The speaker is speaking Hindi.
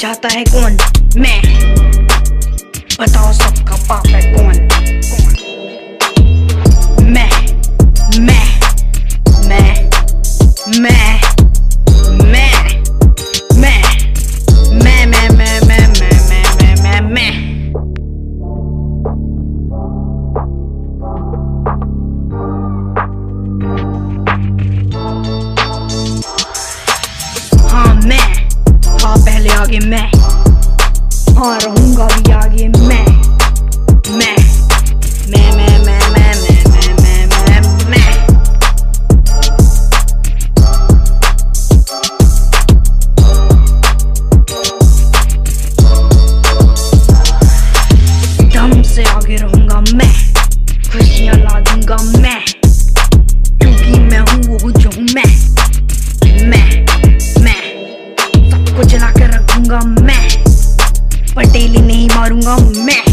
जाता है कौन? मैं। बताओ सबका पाप है कौन? dog in me. I don't got पटेली नहीं मारूँगा मैं।